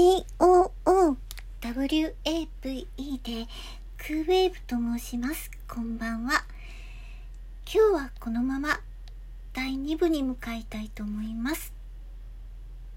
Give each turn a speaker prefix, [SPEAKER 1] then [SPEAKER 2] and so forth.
[SPEAKER 1] COOWAVE でクーウェーブと申します。こんばんは。今日はこのまま第2部に向かいたいと思います。